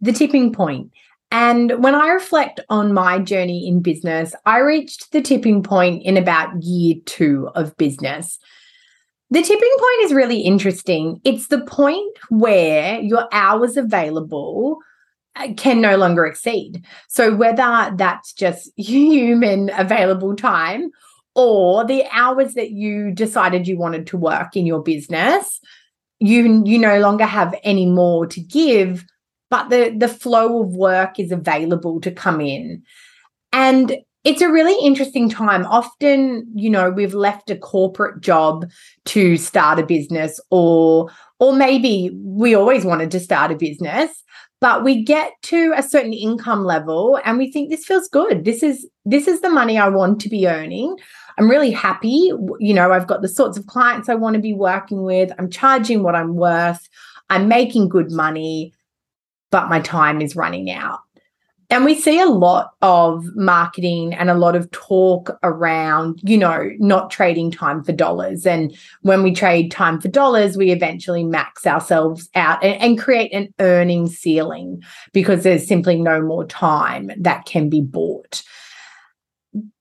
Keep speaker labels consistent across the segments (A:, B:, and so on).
A: the tipping point. And when I reflect on my journey in business, I reached the tipping point in about year two of business. The tipping point is really interesting. It's the point where your hours available uh, can no longer exceed. So, whether that's just human available time or the hours that you decided you wanted to work in your business, you, you no longer have any more to give but the the flow of work is available to come in. And it's a really interesting time. Often you know we've left a corporate job to start a business or or maybe we always wanted to start a business but we get to a certain income level and we think this feels good. This is this is the money i want to be earning. I'm really happy. You know i've got the sorts of clients i want to be working with. I'm charging what i'm worth. I'm making good money but my time is running out. And we see a lot of marketing and a lot of talk around, you know, not trading time for dollars. And when we trade time for dollars, we eventually max ourselves out and, and create an earning ceiling because there's simply no more time that can be bought.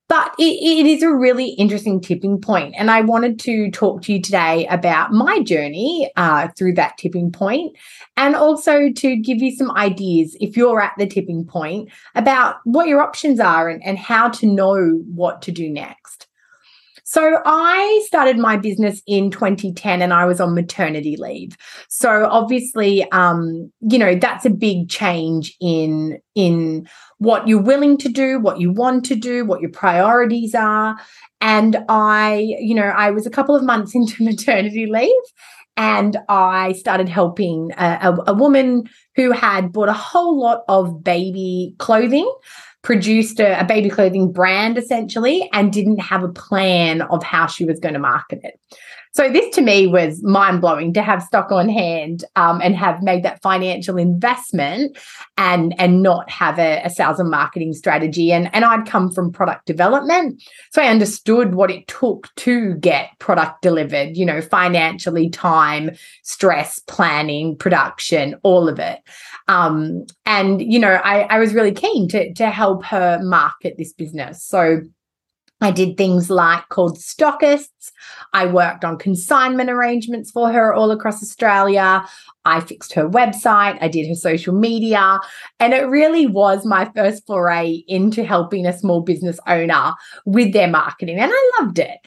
A: But it, it is a really interesting tipping point. And I wanted to talk to you today about my journey uh, through that tipping point and also to give you some ideas if you're at the tipping point about what your options are and, and how to know what to do next. So I started my business in 2010 and I was on maternity leave. So obviously um you know that's a big change in in what you're willing to do, what you want to do, what your priorities are. And I, you know, I was a couple of months into maternity leave and I started helping a, a, a woman who had bought a whole lot of baby clothing produced a, a, baby clothing brand essentially and didn't have a plan of how she was going to market it. So this to me was mind blowing to have stock on hand um, and have made that financial investment and and not have a, a sales and marketing strategy. And and I'd come from product development, so I understood what it took to get product delivered. You know, financially, time, stress, planning, production, all of it. Um, and you know, I, I was really keen to to help her market this business. So I did things like called stockists. I worked on consignment arrangements for her all across Australia. I fixed her website. I did her social media. And it really was my first foray into helping a small business owner with their marketing. And I loved it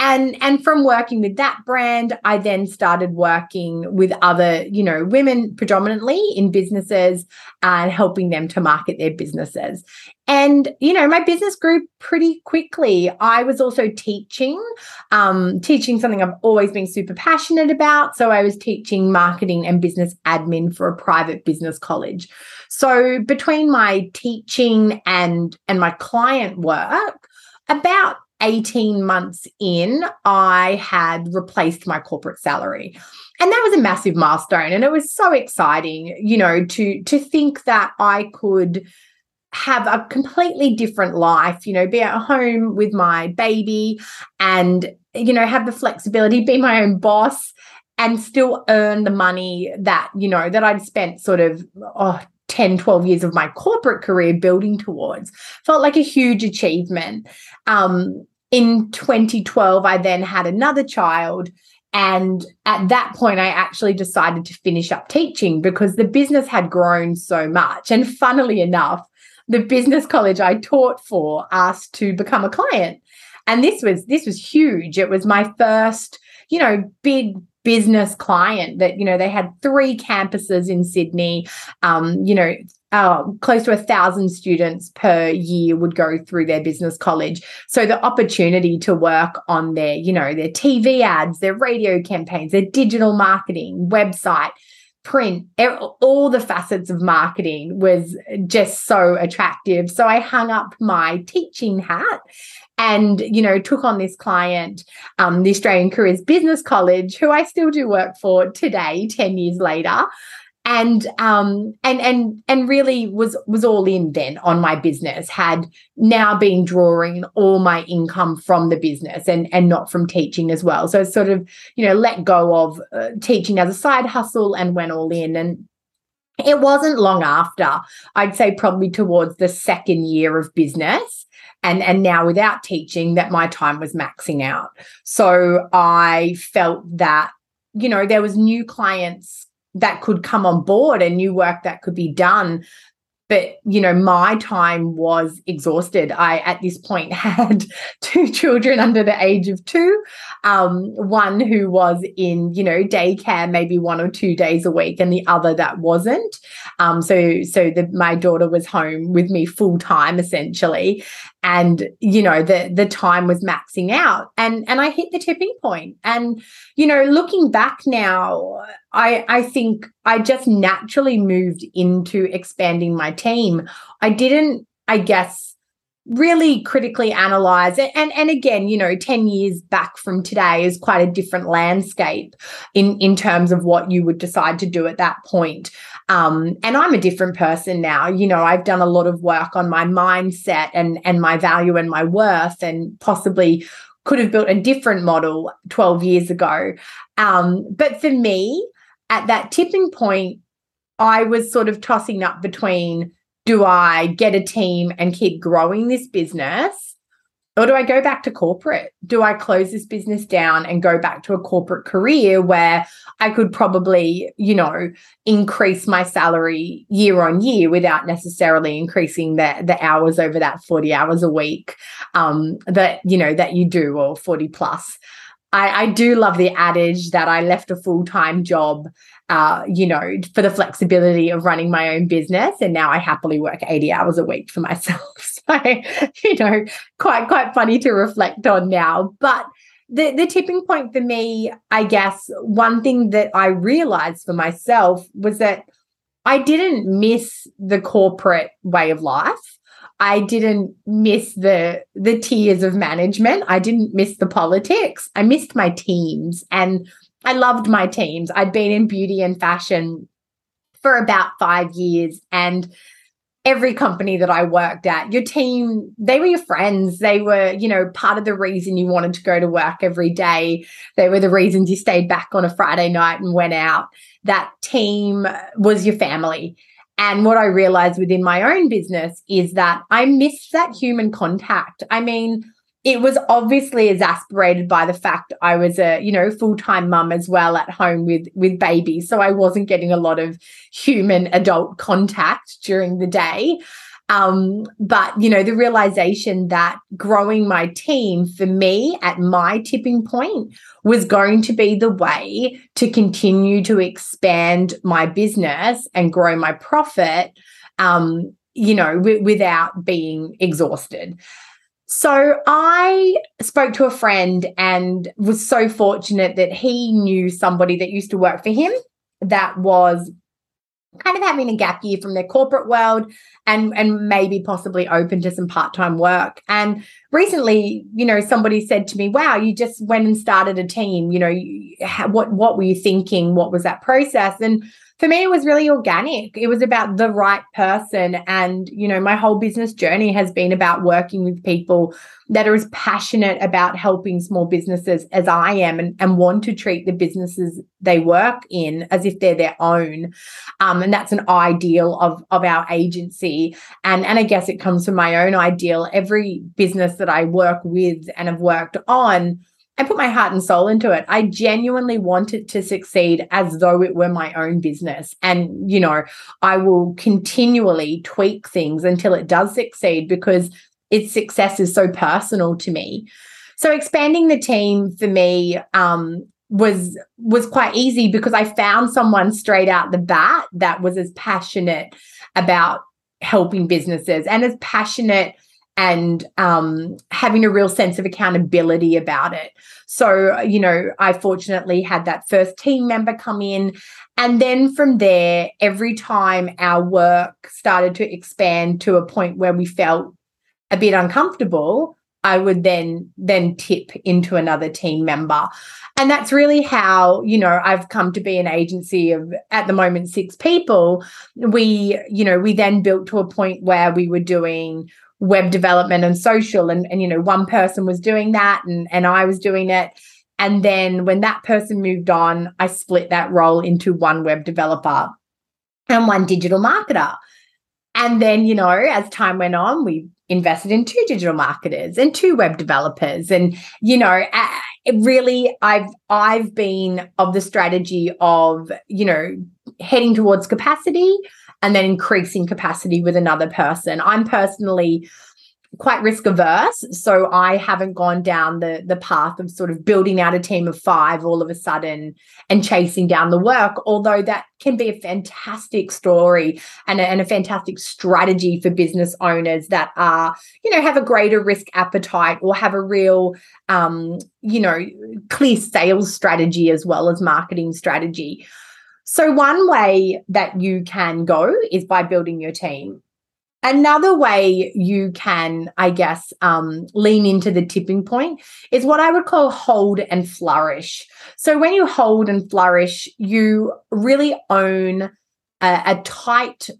A: and and from working with that brand i then started working with other you know women predominantly in businesses and helping them to market their businesses. And you know my business grew pretty quickly. I was also teaching um, teaching something i've always been super passionate about. So i was teaching marketing and business admin for a private business college. So between my teaching and and my client work about 18 months in, I had replaced my corporate salary. And that was a massive milestone. And it was so exciting, you know, to to think that I could have a completely different life, you know, be at home with my baby and, you know, have the flexibility, be my own boss and still earn the money that, you know, that I'd spent sort of oh, 10, 12 years of my corporate career building towards. Felt like a huge achievement. Um, in 2012, I then had another child. And at that point, I actually decided to finish up teaching because the business had grown so much. And funnily enough, the business college I taught for asked to become a client. And this was this was huge. It was my first, you know, big business client that you know they had three campuses in sydney um, you know uh, close to a thousand students per year would go through their business college. So the opportunity to work on their, you know, their TV ads, their radio campaigns, their digital marketing, website, print, all the facets of marketing was just so attractive. So I hung up my teaching hat and you know took on this client um, the australian careers business college who i still do work for today 10 years later and um and and and really was was all in then on my business had now been drawing all my income from the business and and not from teaching as well. So sort of you know let go of uh, teaching as a side hustle and went all in. And it wasn't long after i'd say probably towards the second year of business and and now without teaching that my time was maxing out. So i felt that you know there was new clients that could come on board and new work that could be done. But you know my time was exhausted. I at this point had two children under the age of two um, one who was in you know daycare maybe one or two days a week and the other that wasn't. Um, so so the, my daughter was home with me full time essentially and you know the the time was maxing out. And and i hit the tipping point. And you know looking back now i i think i just naturally moved into expanding my team. I didn't i guess really critically analyze it. And and again you know 10 years back from today is quite a different landscape in in terms of what you would decide to do at that point um, and i'm a different person now you know i've done a lot of work on my mindset and and my value and my worth and possibly could have built a different model 12 years ago um, but for me at that tipping point i was sort of tossing up between do I get a team and keep growing this business? Or do I go back to corporate? Do I close this business down and go back to a corporate career where I could probably, you know, increase my salary year on year without necessarily increasing the, the hours over that 40 hours a week um, that, you know, that you do or 40 plus. I, I do love the adage that I left a full time job uh, you know, for the flexibility of running my own business. And now I happily work 80 hours a week for myself. So, you know, quite, quite funny to reflect on now. But the, the tipping point for me, I guess, one thing that I realized for myself was that I didn't miss the corporate way of life. I didn't miss the the tiers of management. I didn't miss the politics. I missed my teams and I loved my teams. I'd been in beauty and fashion for about five years. And every company that I worked at, your team, they were your friends. They were, you know, part of the reason you wanted to go to work every day. They were the reasons you stayed back on a Friday night and went out. That team was your family. And what I realized within my own business is that I missed that human contact. I mean, it was obviously exasperated by the fact I was a, you know, full-time mum as well at home with with babies. So I wasn't getting a lot of human adult contact during the day. Um, but you know, the realization that growing my team for me at my tipping point was going to be the way to continue to expand my business and grow my profit, um, you know, w- without being exhausted. So I spoke to a friend and was so fortunate that he knew somebody that used to work for him that was kind of having a gap year from their corporate world and and maybe possibly open to some part-time work. And recently you know somebody said to me wow you just went and started a team. You know what what were you thinking? What was that process? And for me, it was really organic. It was about the right person. And, you know, my whole business journey has been about working with people that are as passionate about helping small businesses as I am and, and want to treat the businesses they work in as if they're their own. Um, and that's an ideal of, of our agency. And, and I guess it comes from my own ideal. Every business that I work with and have worked on, I put my heart and soul into it. I genuinely want it to succeed as though it were my own business. And, you know, I will continually tweak things until it does succeed because its success is so personal to me. So expanding the team for me um, was was quite easy because I found someone straight out the bat that was as passionate about helping businesses and as passionate and um, having a real sense of accountability about it. So, you know, I fortunately had that first team member come in. And then from there, every time our work started to expand to a point where we felt a bit uncomfortable, I would then then tip into another team member. And that's really how, you know, I've come to be an agency of at the moment six people. We, you know, we then built to a point where we were doing web development and social and, and you know, one person was doing that and and I was doing it. And then when that person moved on, I split that role into one web developer and one digital marketer. And then, you know, as time went on, we invested in two digital marketers and two web developers. And, you know, really I've I've been of the strategy of, you know, heading towards capacity and then increasing capacity with another person. I'm personally quite risk averse so i haven't gone down the the path of sort of building out a team of 5 all of a sudden and chasing down the work although that can be a fantastic story and a, and a fantastic strategy for business owners that are you know have a greater risk appetite or have a real um you know clear sales strategy as well as marketing strategy so one way that you can go is by building your team Another way you can, I guess, um, lean into the tipping point is what I would call hold and flourish. So when you hold and flourish, you really own a, a tight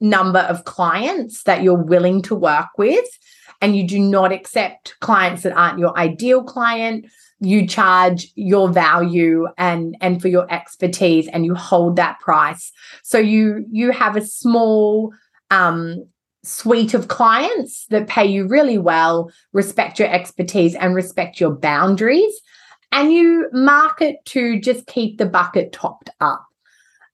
A: number of clients that you're willing to work with, and you do not accept clients that aren't your ideal client you charge your value and and for your expertise and you hold that price so you you have a small um suite of clients that pay you really well, respect your expertise, and respect your boundaries. And you market to just keep the bucket topped up.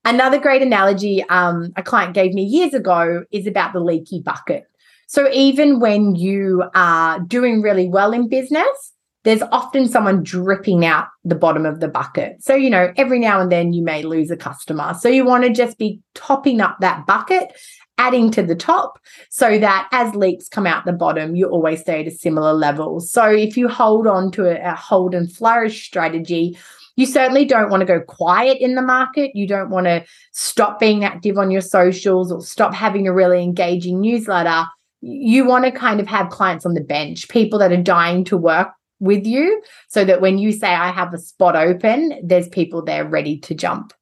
A: Another great analogy um, a client gave me years ago is about the leaky bucket. So even when you are doing really well in business, there's often someone dripping out the bottom of the bucket. So, you know, every now and then you may lose a customer. So, you want to just be topping up that bucket adding to the top so that as leaks come out the bottom, you always stay at a similar level. So if you hold on to a, a hold and flourish strategy, you certainly don't want to go quiet in the market. You don't want to stop being active on your socials or stop having a really engaging newsletter. You want to kind of have clients on the bench, people that are dying to work with you, so that when you say, I have a spot open, there's people there ready to jump.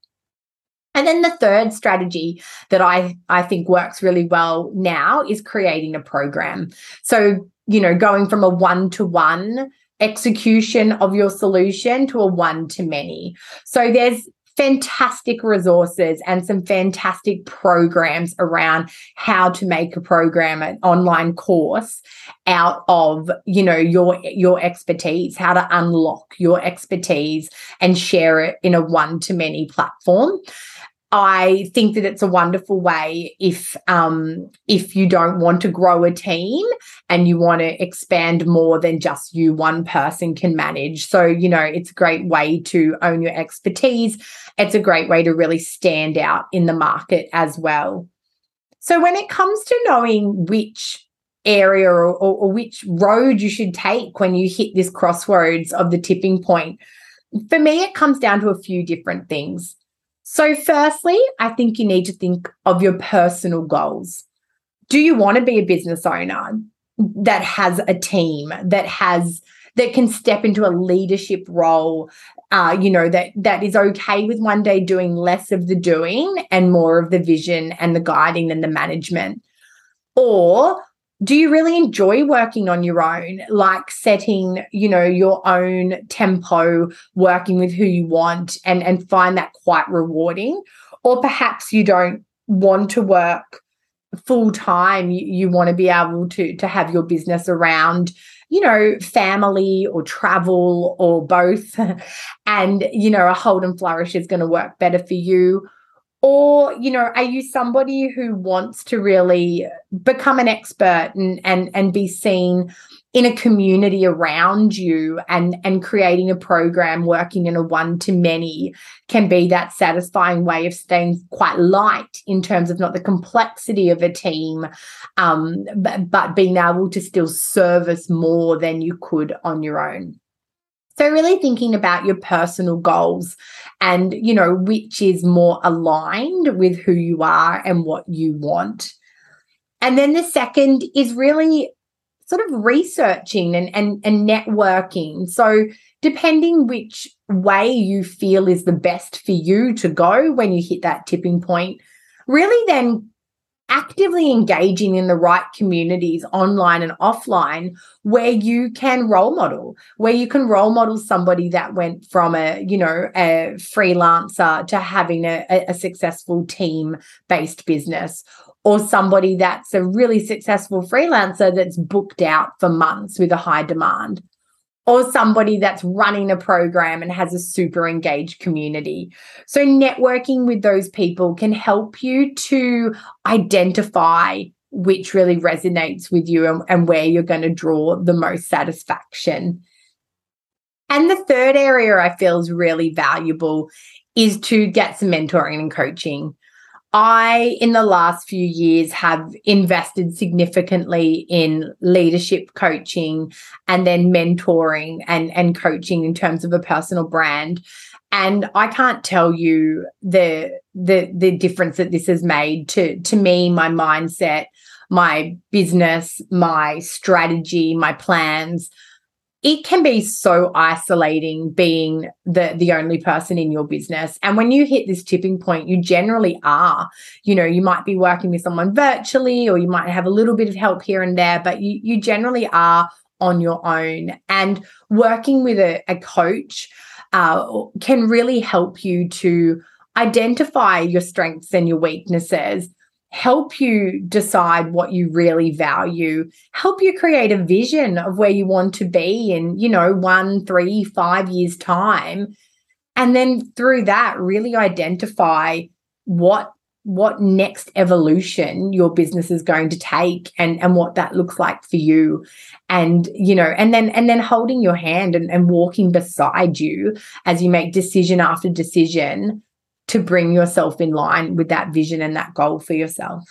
A: And then the third strategy that I, I think works really well now is creating a program. So, you know, going from a one to one execution of your solution to a one to many. So there's fantastic resources and some fantastic programs around how to make a program an online course out of you know your your expertise how to unlock your expertise and share it in a one to many platform I think that it's a wonderful way if um, if you don't want to grow a team and you want to expand more than just you one person can manage. So you know it's a great way to own your expertise. It's a great way to really stand out in the market as well. So when it comes to knowing which area or, or, or which road you should take when you hit this crossroads of the tipping point, for me it comes down to a few different things. So, firstly, I think you need to think of your personal goals. Do you want to be a business owner that has a team, that has that can step into a leadership role uh, you know that that is okay with one day doing less of the doing and more of the vision and the guiding and the management or do you really enjoy working on your own? Like setting you know your own tempo working with who you want and and find that quite rewarding? Or perhaps you don't want to work full time you, you want to be able to to have your business around you know family or travel or both and you know a hold and flourish is going to work better for you or you know are you somebody who wants to really become an expert and and and be seen in a community around you and and creating a program working in a one to many can be that satisfying way of staying quite light in terms of not the complexity of a team um, but, but being able to still service more than you could on your own so really thinking about your personal goals and, you know, which is more aligned with who you are and what you want. And then the second is really sort of researching and, and, and networking. So depending which way you feel is the best for you to go when you hit that tipping point, really then actively engaging in the right communities online and offline where you can role model where you can role model somebody that went from a you know a freelancer to having a, a successful team based business or somebody that's a really successful freelancer that's booked out for months with a high demand or somebody that's running a program and has a super engaged community. So, networking with those people can help you to identify which really resonates with you and, and where you're going to draw the most satisfaction. And the third area I feel is really valuable is to get some mentoring and coaching. I, in the last few years, have invested significantly in leadership coaching and then mentoring and, and coaching in terms of a personal brand. And I can't tell you the the the difference that this has made to to me, my mindset, my business, my strategy, my plans, it can be so isolating being the the only person in your business. And when you hit this tipping point you generally are. You know you might be working with someone virtually or you might have a little bit of help here and there but you you generally are on your own. And working with a, a coach uh, can really help you to identify your strengths and your weaknesses help you decide what you really value, help you create a vision of where you want to be in, you know, one, three, five years' time. And then through that, really identify what what next evolution your business is going to take and and what that looks like for you. And you know and then and then holding your hand and, and walking beside you as you make decision after decision to bring yourself in line with that vision and that goal for yourself.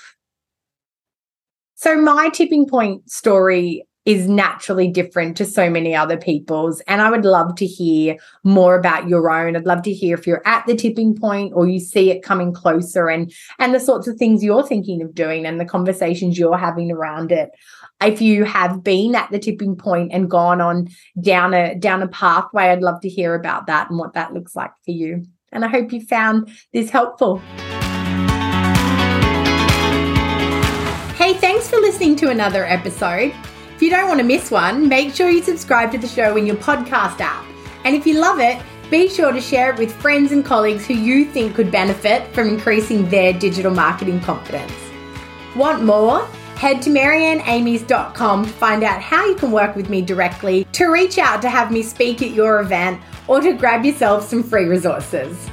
A: So, my tipping point story is naturally different to so many other people's. And I would love to hear more about your own. I'd love to hear if you're at the tipping point or you see it coming closer and and the sorts of things you're thinking of doing and the conversations you're having around it. If you have been at the tipping point and gone on down a down a pathway, I'd love to hear about that and what that looks like for you. And I hope you found this helpful. Hey, thanks for listening to another episode. If you don't want to miss one, make sure you subscribe to the show in your podcast app. And if you love it, be sure to share it with friends and colleagues who you think could benefit from increasing their digital marketing confidence. Want more? Head to marianneamies.com to find out how you can work with me directly, to reach out to have me speak at your event, or to grab yourself some free resources.